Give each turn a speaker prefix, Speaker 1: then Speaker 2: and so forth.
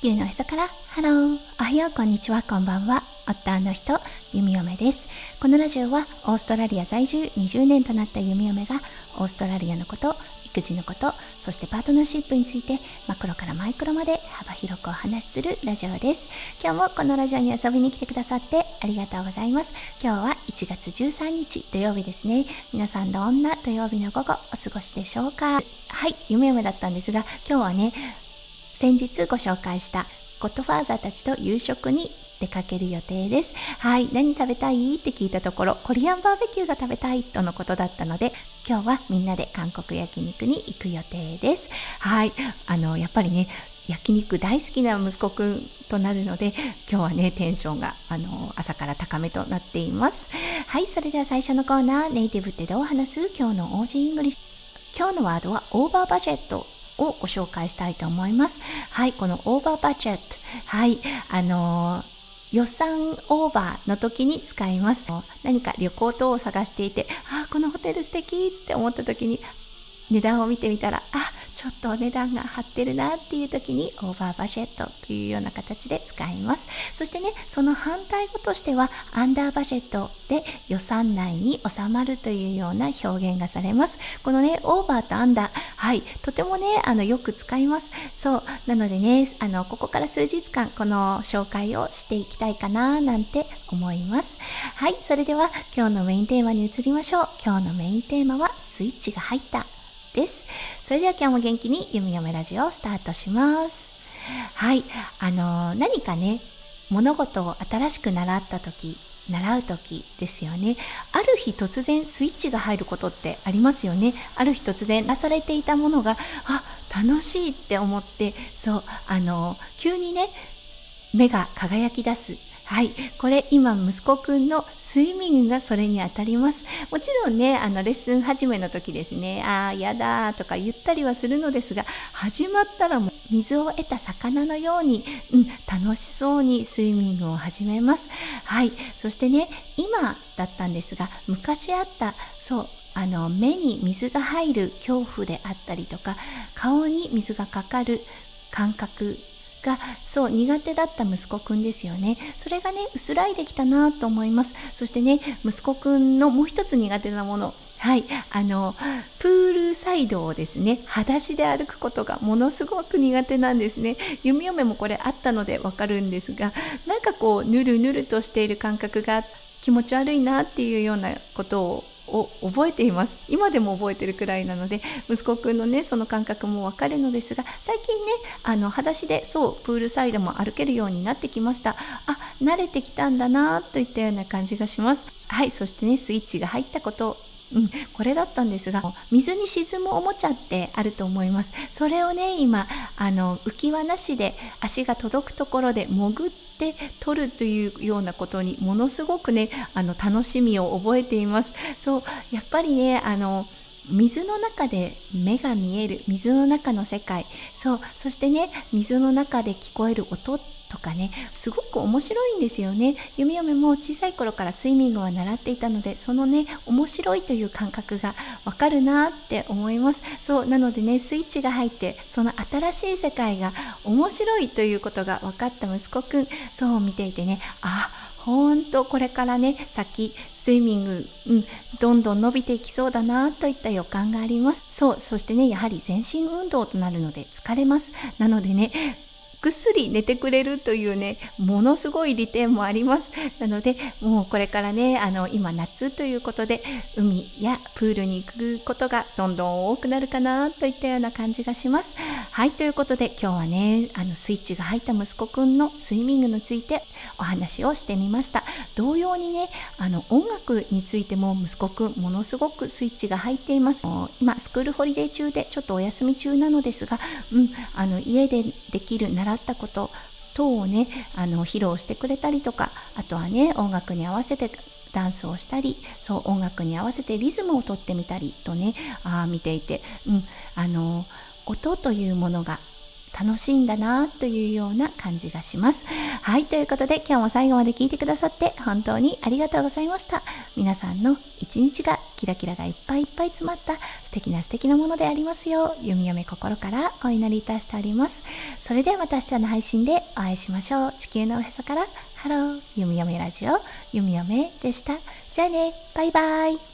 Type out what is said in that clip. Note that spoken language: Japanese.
Speaker 1: 地球のへそからハローおはようこんにちはこんばんは。夫の人弓嫁です。このラジオはオーストラリア在住20年となった弓嫁がオーストラリアのこと育児のことそしてパートナーシップについてマクロからマイクロまで幅広くお話しするラジオです。今日もこのラジオに遊びに来てくださってありがとうございます。今日は1月13日土曜日ですね。皆さんどんな土曜日の午後お過ごしでしょうか？はい弓嫁だったんですが今日はね先日ご紹介したゴッドファーザーたちと夕食に出かける予定です。はい、何食べたい？って聞いたところ、コリアンバーベキューが食べたいとのことだったので、今日はみんなで韓国焼肉に行く予定です。はい、あの、やっぱりね、焼肉大好きな息子くんとなるので今日はねテンションがあの朝から高めとなっています。はいそれでは最初のコーナーネイティブってどう話す？今日の Aussie English。今日のワードは over budget。をご紹介したいと思います。はい、このオーバーバジェット。はい、あのー予算オーバーの時に使います。何か旅行等を探していて、ああ、このホテル素敵って思った時に値段を見てみたら、あ、ちょっとお値段が張ってるなっていう時にオーバーバジェットというような形で使います。そしてねその反対語としてはアンダーバジェットで予算内に収まるというような表現がされます。このねオーバーとアンダーはいとてもねあのよく使います。そうなのでねあのここから数日間この紹介をしていきたいかななんて思います。はいそれでは今日のメインテーマに移りましょう。今日のメインテーマはスイッチが入ったです。それでは今日も元気にゆみよめラジオをスタートします。はい、あのー、何かね、物事を新しく習った時、習う時ですよね。ある日突然スイッチが入ることってありますよね。ある日突然出されていたものが、あ、楽しいって思って、そう、あのー、急にね、目が輝き出すはい、これ今息子くんのスイミングがそれに当たります。もちろんね、あのレッスン始めの時ですね、ああ、やだとか言ったりはするのですが、始まったらもう水を得た魚のように、うん、楽しそうにスイミングを始めます。はい、そしてね、今だったんですが、昔あった、そう、あの目に水が入る恐怖であったりとか顔に水がかかる感覚がそう苦手だった息子くんですよね。それがね薄らいできたなと思います。そしてね息子くんのもう一つ苦手なもの。はいあのプールサイドをですね裸足で歩くことがものすごく苦手なんですね。弓嫁もこれあったのでわかるんですがなんかこうぬるぬるとしている感覚が気持ち悪いなっていうようなことをを覚えています。今でも覚えてるくらいなので息子くんのねその感覚もわかるのですが最近ねあの裸足でそうプールサイドも歩けるようになってきました。あ慣れてきたんだなといったような感じがします。はいそしてねスイッチが入ったことうん、これだったんですが水に沈むおもちゃってあると思います。それをね今あの浮き輪なしで足が届くところで潜って取るというようなことにものすごくねあの楽しみを覚えています。そうやっぱりねあの水の中で目が見える水の中の世界。そうそしてね水の中で聞こえる音ってとかねすごく面白いんですよね。弓嫁も小さい頃からスイミングは習っていたのでそのね面白いという感覚がわかるなって思います。そうなのでねスイッチが入ってその新しい世界が面白いということが分かった息子くんそう見ていてねあほんとこれからね先スイミング、うん、どんどん伸びていきそうだなといった予感があります。そうそしてねやはり全身運動となるので疲れます。なのでねぐっすり寝てくれるというねものすごい利点もあります。なのでもうこれからねあの今夏ということで海やプールに行くことがどんどん多くなるかなといったような感じがします。はいということで今日はねあのスイッチが入った息子くんのスイミングについてお話をしてみました。同様にねあの音楽についても息子くんものすごくスイッチが入っています。今スクールホリデー中でちょっとお休み中なのですが、うん、あの家でできる習ったこと等をねあの披露してくれたりとかあとはね音楽に合わせてダンスをしたりそう音楽に合わせてリズムをとってみたりとねあ見ていて、うん、あの音というものが楽しいんだなというような感じがします。はい、ということで今日も最後まで聞いてくださって本当にありがとうございました。皆さんの一日がキラキラがいっぱいいっぱい詰まった素敵な素敵なものでありますよう弓嫁心からお祈りいたしております。それではまた明日の配信でお会いしましょう。地球のおへそからハロー弓嫁ラジオ弓嫁でした。じゃあねバイバイ。